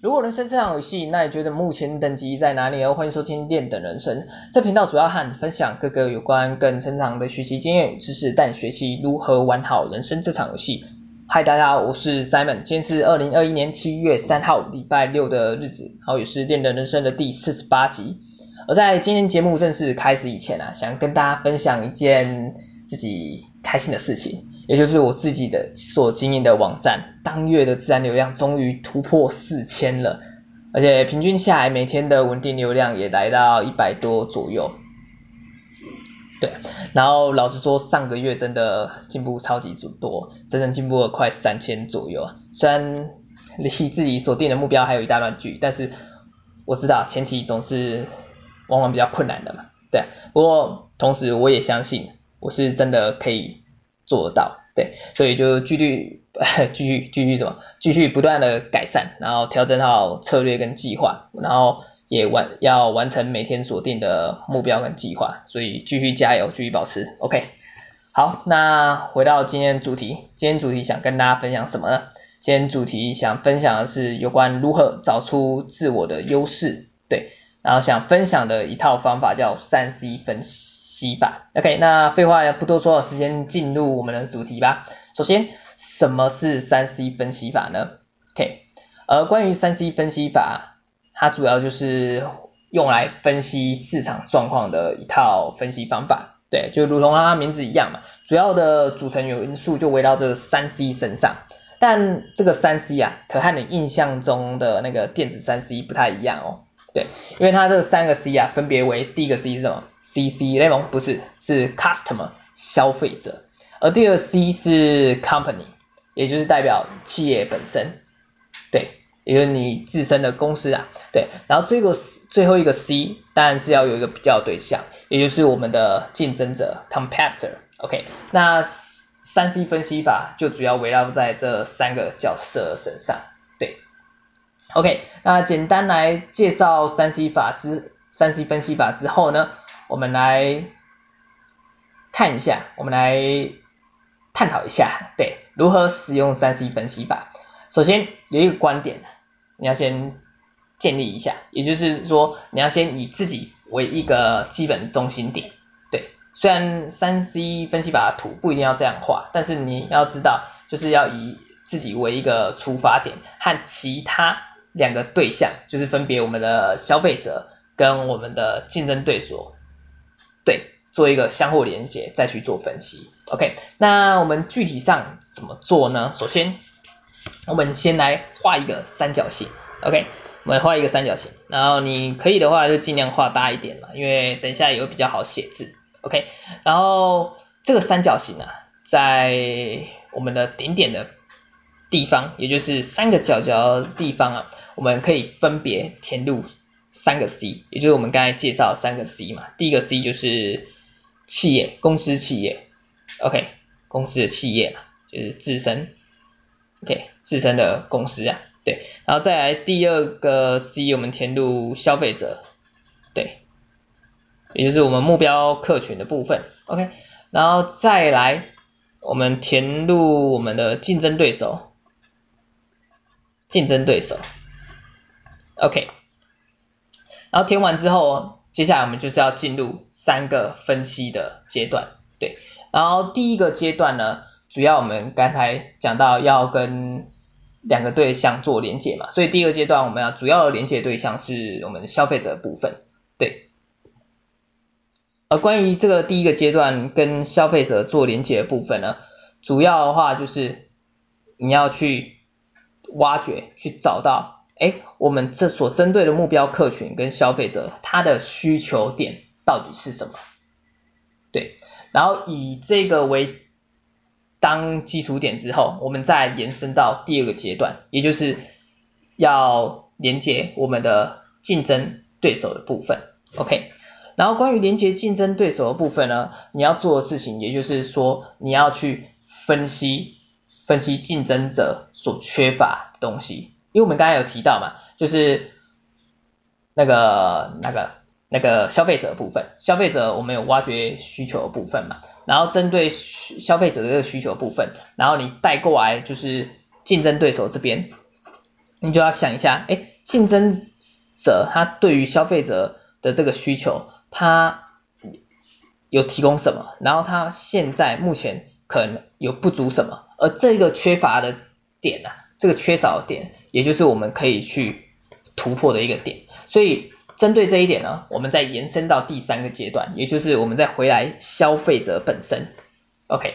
如果人生这场游戏，那你觉得目前等级在哪里哦？欢迎收听练等人生，这频道主要和你分享各个有关个人成长的学习经验与知识，带你学习如何玩好人生这场游戏。嗨，大家好，我是 Simon，今天是二零二一年七月三号礼拜六的日子，然后也是练等人生的第四十八集。而在今天节目正式开始以前啊，想跟大家分享一件自己开心的事情。也就是我自己的所经营的网站，当月的自然流量终于突破四千了，而且平均下来每天的稳定流量也来到一百多左右。对，然后老实说，上个月真的进步超级多，真正进步了快三千左右啊。虽然离自己所定的目标还有一大段距离，但是我知道前期总是往往比较困难的嘛。对，不过同时我也相信，我是真的可以。做得到，对，所以就继续 继续继续什么，继续不断的改善，然后调整好策略跟计划，然后也完要完成每天锁定的目标跟计划，所以继续加油，继续保持，OK。好，那回到今天主题，今天主题想跟大家分享什么呢？今天主题想分享的是有关如何找出自我的优势，对，然后想分享的一套方法叫三 C 分析。析法，OK，那废话不多说，直接进入我们的主题吧。首先，什么是三 C 分析法呢？OK，而关于三 C 分析法，它主要就是用来分析市场状况的一套分析方法。对，就如同它名字一样嘛，主要的组成元素就围绕这三 C 身上。但这个三 C 啊，可和你印象中的那个电子三 C 不太一样哦。对，因为它这三个 C 啊，分别为第一个 C 是什么？C C 雷蒙不是，是 customer 消费者，而第二 C 是 company，也就是代表企业本身，对，也就是你自身的公司啊，对，然后最后最后一个 C 当然是要有一个比较对象，也就是我们的竞争者 competitor，OK，那三 C 分析法就主要围绕在这三个角色身上，对，OK，那简单来介绍三 C 法之三 C 分析法之后呢，我们来看一下，我们来探讨一下，对，如何使用三 C 分析法。首先有一个观点，你要先建立一下，也就是说，你要先以自己为一个基本中心点，对。虽然三 C 分析法的图不一定要这样画，但是你要知道，就是要以自己为一个出发点，和其他两个对象，就是分别我们的消费者跟我们的竞争对手。对，做一个相互连接，再去做分析。OK，那我们具体上怎么做呢？首先，我们先来画一个三角形。OK，我们画一个三角形，然后你可以的话就尽量画大一点嘛，因为等一下也会比较好写字。OK，然后这个三角形啊，在我们的顶点的地方，也就是三个角角地方啊，我们可以分别填入。三个 C，也就是我们刚才介绍三个 C 嘛。第一个 C 就是企业，公司企业，OK，公司的企业嘛，就是自身，OK，自身的公司啊，对。然后再来第二个 C，我们填入消费者，对，也就是我们目标客群的部分，OK。然后再来我们填入我们的竞争对手，竞争对手，OK。然后填完之后，接下来我们就是要进入三个分析的阶段，对。然后第一个阶段呢，主要我们刚才讲到要跟两个对象做连结嘛，所以第二个阶段我们要主要的连结对象是我们消费者部分，对。而关于这个第一个阶段跟消费者做连结的部分呢，主要的话就是你要去挖掘，去找到。哎，我们这所针对的目标客群跟消费者，他的需求点到底是什么？对，然后以这个为当基础点之后，我们再延伸到第二个阶段，也就是要连接我们的竞争对手的部分。OK，然后关于连接竞争对手的部分呢，你要做的事情，也就是说你要去分析分析竞争者所缺乏的东西。因为我们刚才有提到嘛，就是那个那个那个消费者的部分，消费者我们有挖掘需求的部分嘛，然后针对消费者的这个需求部分，然后你带过来就是竞争对手这边，你就要想一下，哎，竞争者他对于消费者的这个需求，他有提供什么，然后他现在目前可能有不足什么，而这个缺乏的点啊，这个缺少的点，也就是我们可以去突破的一个点。所以针对这一点呢，我们再延伸到第三个阶段，也就是我们再回来消费者本身。OK，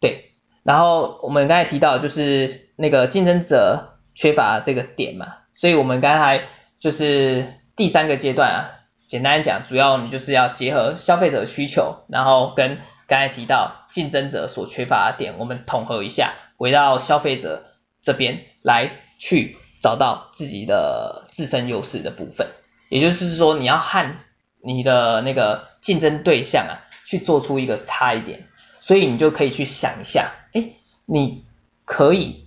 对，然后我们刚才提到就是那个竞争者缺乏这个点嘛，所以我们刚才就是第三个阶段啊，简单讲，主要你就是要结合消费者需求，然后跟刚才提到竞争者所缺乏的点，我们统合一下，回到消费者这边来去找到自己的自身优势的部分，也就是说你要和你的那个竞争对象啊，去做出一个差异点。所以你就可以去想一下，哎，你可以，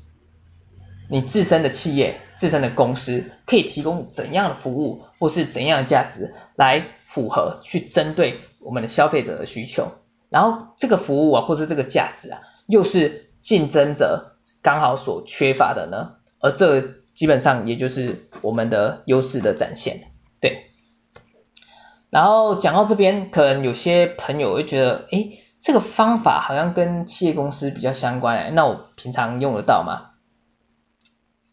你自身的企业、自身的公司可以提供怎样的服务，或是怎样的价值来符合去针对我们的消费者的需求，然后这个服务啊，或是这个价值啊，又是竞争者刚好所缺乏的呢，而这基本上也就是我们的优势的展现，对。然后讲到这边，可能有些朋友会觉得，哎。这个方法好像跟企业公司比较相关哎，那我平常用得到吗？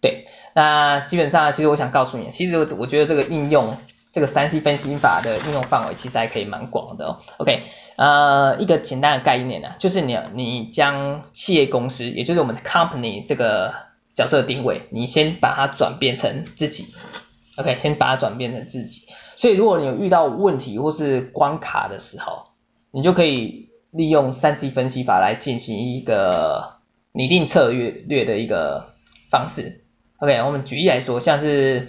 对，那基本上其实我想告诉你，其实我我觉得这个应用这个三 C 分析法的应用范围其实还可以蛮广的哦。OK，呃，一个简单的概念呢，就是你你将企业公司，也就是我们的 company 这个角色定位，你先把它转变成自己，OK，先把它转变成自己。所以如果你有遇到问题或是关卡的时候，你就可以。利用三 C 分析法来进行一个拟定策略的一个方式。OK，我们举例来说，像是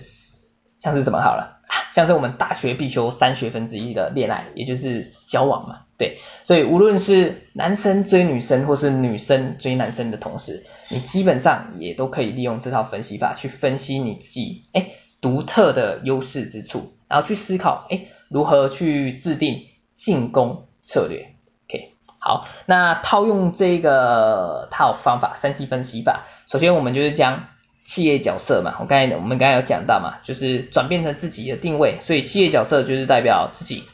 像是怎么好了，像是我们大学必修三学分之一的恋爱，也就是交往嘛。对，所以无论是男生追女生，或是女生追男生的同时，你基本上也都可以利用这套分析法去分析你自己哎独特的优势之处，然后去思考哎如何去制定进攻策略，OK。好，那套用这个套方法，三 C 分析法，首先我们就是将企业角色嘛，我刚才我们刚才有讲到嘛，就是转变成自己的定位，所以企业角色就是代表自己，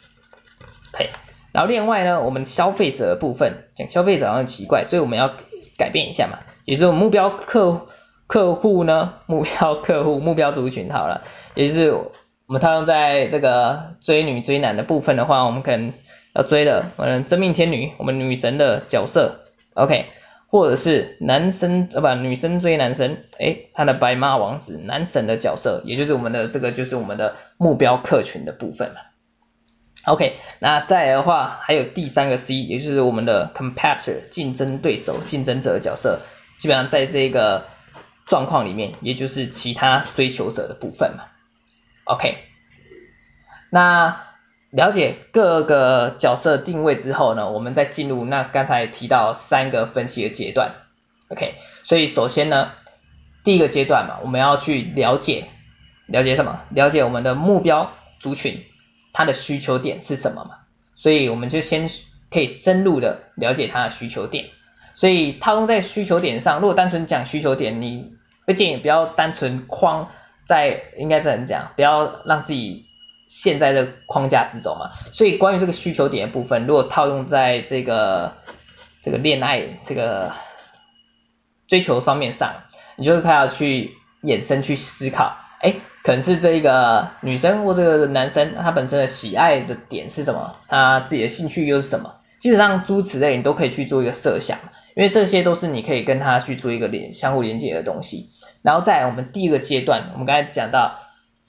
可以。然后另外呢，我们消费者部分，讲消费者好像奇怪，所以我们要改变一下嘛，也就是目标客客户呢，目标客户目标族群好了，也就是我们套用在这个追女追男的部分的话，我们可能。要追的，嗯，真命天女，我们女神的角色，OK，或者是男生，呃，不，女生追男生，诶，他的白马王子，男神的角色，也就是我们的这个，就是我们的目标客群的部分嘛。OK，那再来的话，还有第三个 C，也就是我们的 competitor，竞争对手、竞争者的角色，基本上在这个状况里面，也就是其他追求者的部分嘛。OK，那。了解各个角色定位之后呢，我们再进入那刚才提到三个分析的阶段，OK，所以首先呢，第一个阶段嘛，我们要去了解了解什么？了解我们的目标族群，它的需求点是什么嘛？所以我们就先可以深入的了解它的需求点。所以套用在需求点上，如果单纯讲需求点，你会建议不要单纯框在，应该这样讲，不要让自己。陷在这个框架之中嘛，所以关于这个需求点的部分，如果套用在这个这个恋爱这个追求方面上，你就是开始去衍生去思考，哎，可能是这一个女生或这个男生他本身的喜爱的点是什么，他自己的兴趣又是什么，基本上诸此类你都可以去做一个设想，因为这些都是你可以跟他去做一个连相互连接的东西。然后在我们第一个阶段，我们刚才讲到。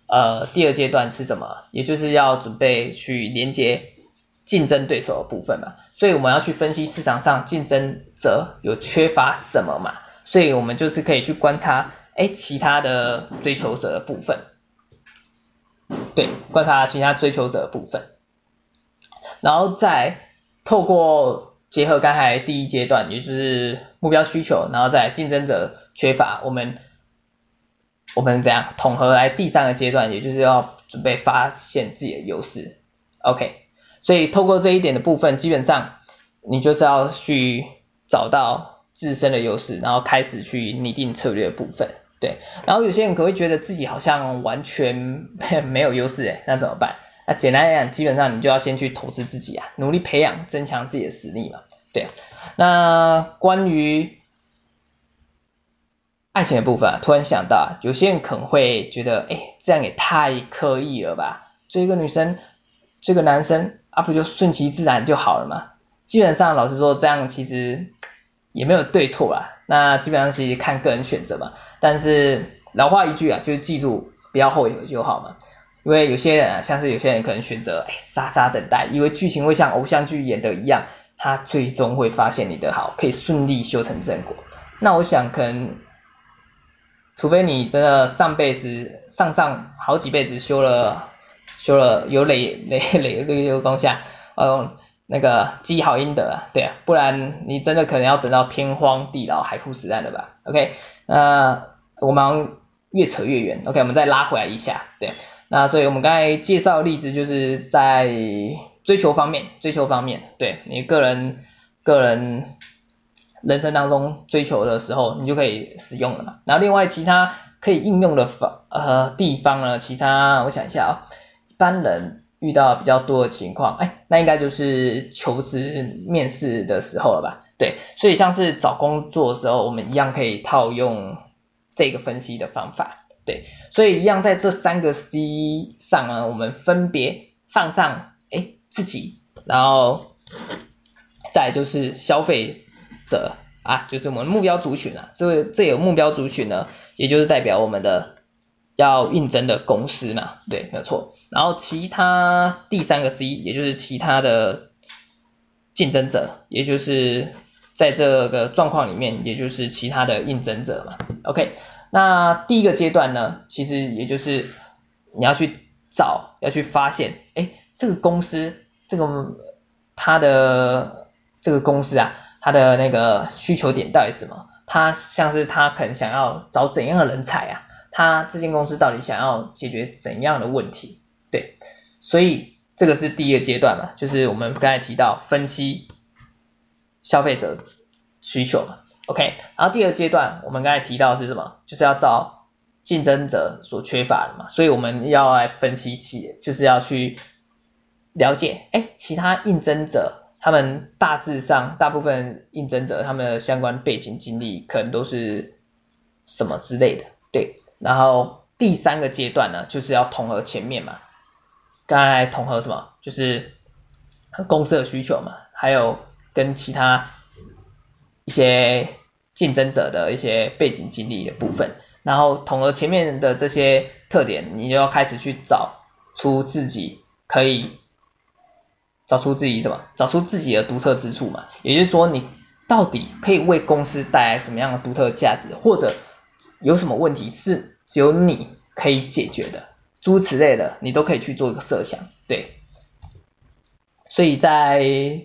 呃，第二阶段是什么？也就是要准备去连接竞争对手的部分嘛，所以我们要去分析市场上竞争者有缺乏什么嘛，所以我们就是可以去观察，哎，其他的追求者的部分，对，观察其他追求者的部分，然后再透过结合刚才第一阶段，也就是目标需求，然后再竞争者缺乏，我们。我们怎样统合来第三个阶段，也就是要准备发现自己的优势，OK。所以透过这一点的部分，基本上你就是要去找到自身的优势，然后开始去拟定策略的部分，对，然后有些人可能会觉得自己好像完全 没有优势诶，那怎么办？那简单来讲，基本上你就要先去投资自己啊，努力培养、增强自己的实力嘛。对，那关于爱情的部分啊，突然想到，有些人可能会觉得，哎，这样也太刻意了吧？追一个女生，追个男生啊，不就顺其自然就好了嘛？基本上，老实说，这样其实也没有对错啦。那基本上其实看个人选择嘛，但是老话一句啊，就是记住不要后悔就好嘛。因为有些人啊，像是有些人可能选择哎傻傻等待，以为剧情会像偶像剧演的一样，他最终会发现你的好，可以顺利修成正果。那我想可能，除非你真的上辈子上上好几辈子修了修了有累累累累的功下，嗯。那个积好阴德啊，对啊，不然你真的可能要等到天荒地老海枯石烂了吧？OK，那我们越扯越远，OK，我们再拉回来一下，对，那所以我们刚才介绍的例子就是在追求方面，追求方面，对你个人个人人生当中追求的时候，你就可以使用了嘛。然后另外其他可以应用的方呃地方呢，其他我想一下啊、一般人。遇到比较多的情况，哎，那应该就是求职面试的时候了吧？对，所以像是找工作的时候，我们一样可以套用这个分析的方法，对，所以一样在这三个 C 上呢，我们分别放上哎自己，然后再就是消费者啊，就是我们目标族群啊，所以这有目标族群呢，也就是代表我们的。要应征的公司嘛，对，没有错。然后其他第三个 C，也就是其他的竞争者，也就是在这个状况里面，也就是其他的应征者嘛。OK，那第一个阶段呢，其实也就是你要去找，要去发现，哎，这个公司，这个他的这个公司啊，他的那个需求点到底是什么？他像是他可能想要找怎样的人才啊？他这间公司到底想要解决怎样的问题？对，所以这个是第一个阶段嘛，就是我们刚才提到分析消费者需求嘛，OK，然后第二阶段我们刚才提到是什么？就是要找竞争者所缺乏的嘛，所以我们要来分析其，就是要去了解，哎，其他应征者他们大致上大部分应征者他们的相关背景经历可能都是什么之类的，对。然后第三个阶段呢，就是要统合前面嘛，刚才统合什么？就是公司的需求嘛，还有跟其他一些竞争者的一些背景经历的部分，然后统合前面的这些特点，你就要开始去找出自己可以找出自己什么？找出自己的独特之处嘛，也就是说你到底可以为公司带来什么样的独特价值，或者有什么问题是？只有你可以解决的，诸如此类的，你都可以去做一个设想，对。所以在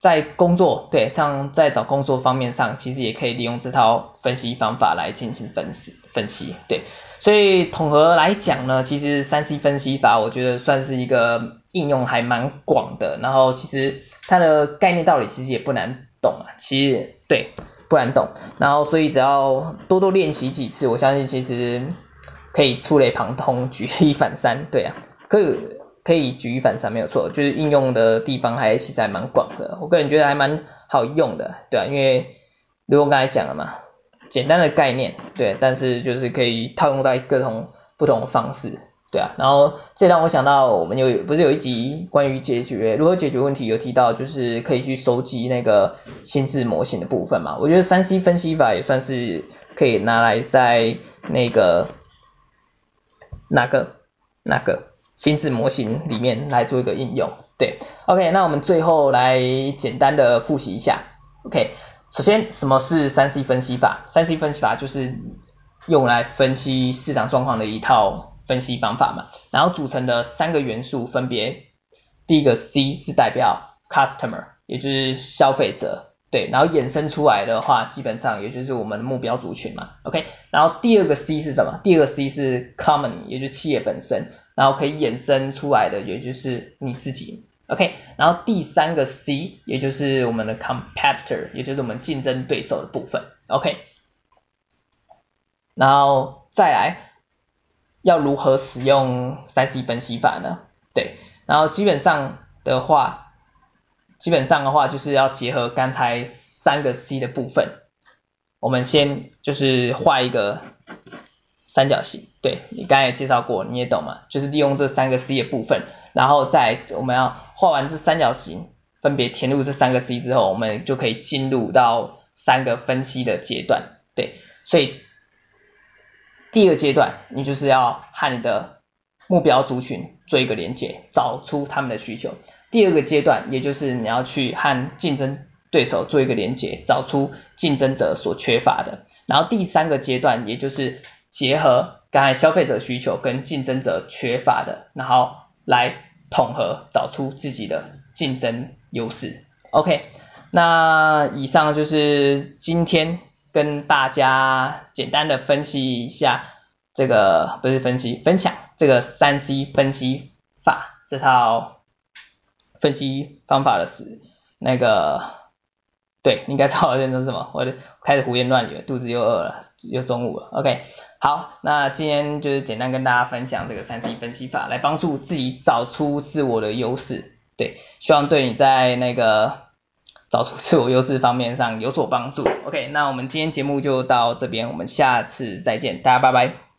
在工作，对，像在找工作方面上，其实也可以利用这套分析方法来进行分析分析，对。所以统合来讲呢，其实三 C 分析法，我觉得算是一个应用还蛮广的，然后其实它的概念道理其实也不难懂啊，其实对。不然懂，然后所以只要多多练习几次，我相信其实可以触类旁通，举一反三，对啊，可以可以举一反三没有错，就是应用的地方还其实还蛮广的，我个人觉得还蛮好用的，对啊，因为如我刚才讲了嘛，简单的概念，对，但是就是可以套用在各种不同的方式。对啊，然后这让我想到，我们有不是有一集关于解决如何解决问题，有提到就是可以去收集那个心智模型的部分嘛。我觉得三 C 分析法也算是可以拿来在那个那个那个心智模型里面来做一个应用。对，OK，那我们最后来简单的复习一下。OK，首先什么是三 C 分析法？三 C 分析法就是用来分析市场状况的一套。分析方法嘛，然后组成的三个元素分别，第一个 C 是代表 customer，也就是消费者，对，然后衍生出来的话，基本上也就是我们的目标族群嘛，OK，然后第二个 C 是什么？第二个 C 是 common，也就是企业本身，然后可以衍生出来的也就是你自己，OK，然后第三个 C 也就是我们的 competitor，也就是我们竞争对手的部分，OK。然后再来要如何使用三 C 分析法呢？对，然后基本上的话，基本上的话就是要结合刚才三个 C 的部分，我们先就是画一个三角形，对，你刚才也介绍过，你也懂嘛，就是利用这三个 C 的部分，然后再我们要画完这三角形，分别填入这三个 C 之后，我们就可以进入到三个分析的阶段，对，所以第一个阶段你就是要和你的目标族群做一个连接，找出他们的需求。第二个阶段，也就是你要去和竞争对手做一个连接，找出竞争者所缺乏的。然后第三个阶段，也就是结合刚才消费者需求跟竞争者缺乏的，然后来统合找出自己的竞争优势。OK，那以上就是今天跟大家简单的分析一下这个，不是分析，分享这个三 C 分析法这套分析方法的是那个。对，应该知道我在说什么，我开始胡言乱语了，肚子又饿了，又中午了，OK，好，那今天就是简单跟大家分享这个三 C 分析法，来帮助自己找出自我的优势，对，希望对你在那个找出自我优势方面上有所帮助，OK，那我们今天节目就到这边，我们下次再见，大家拜拜。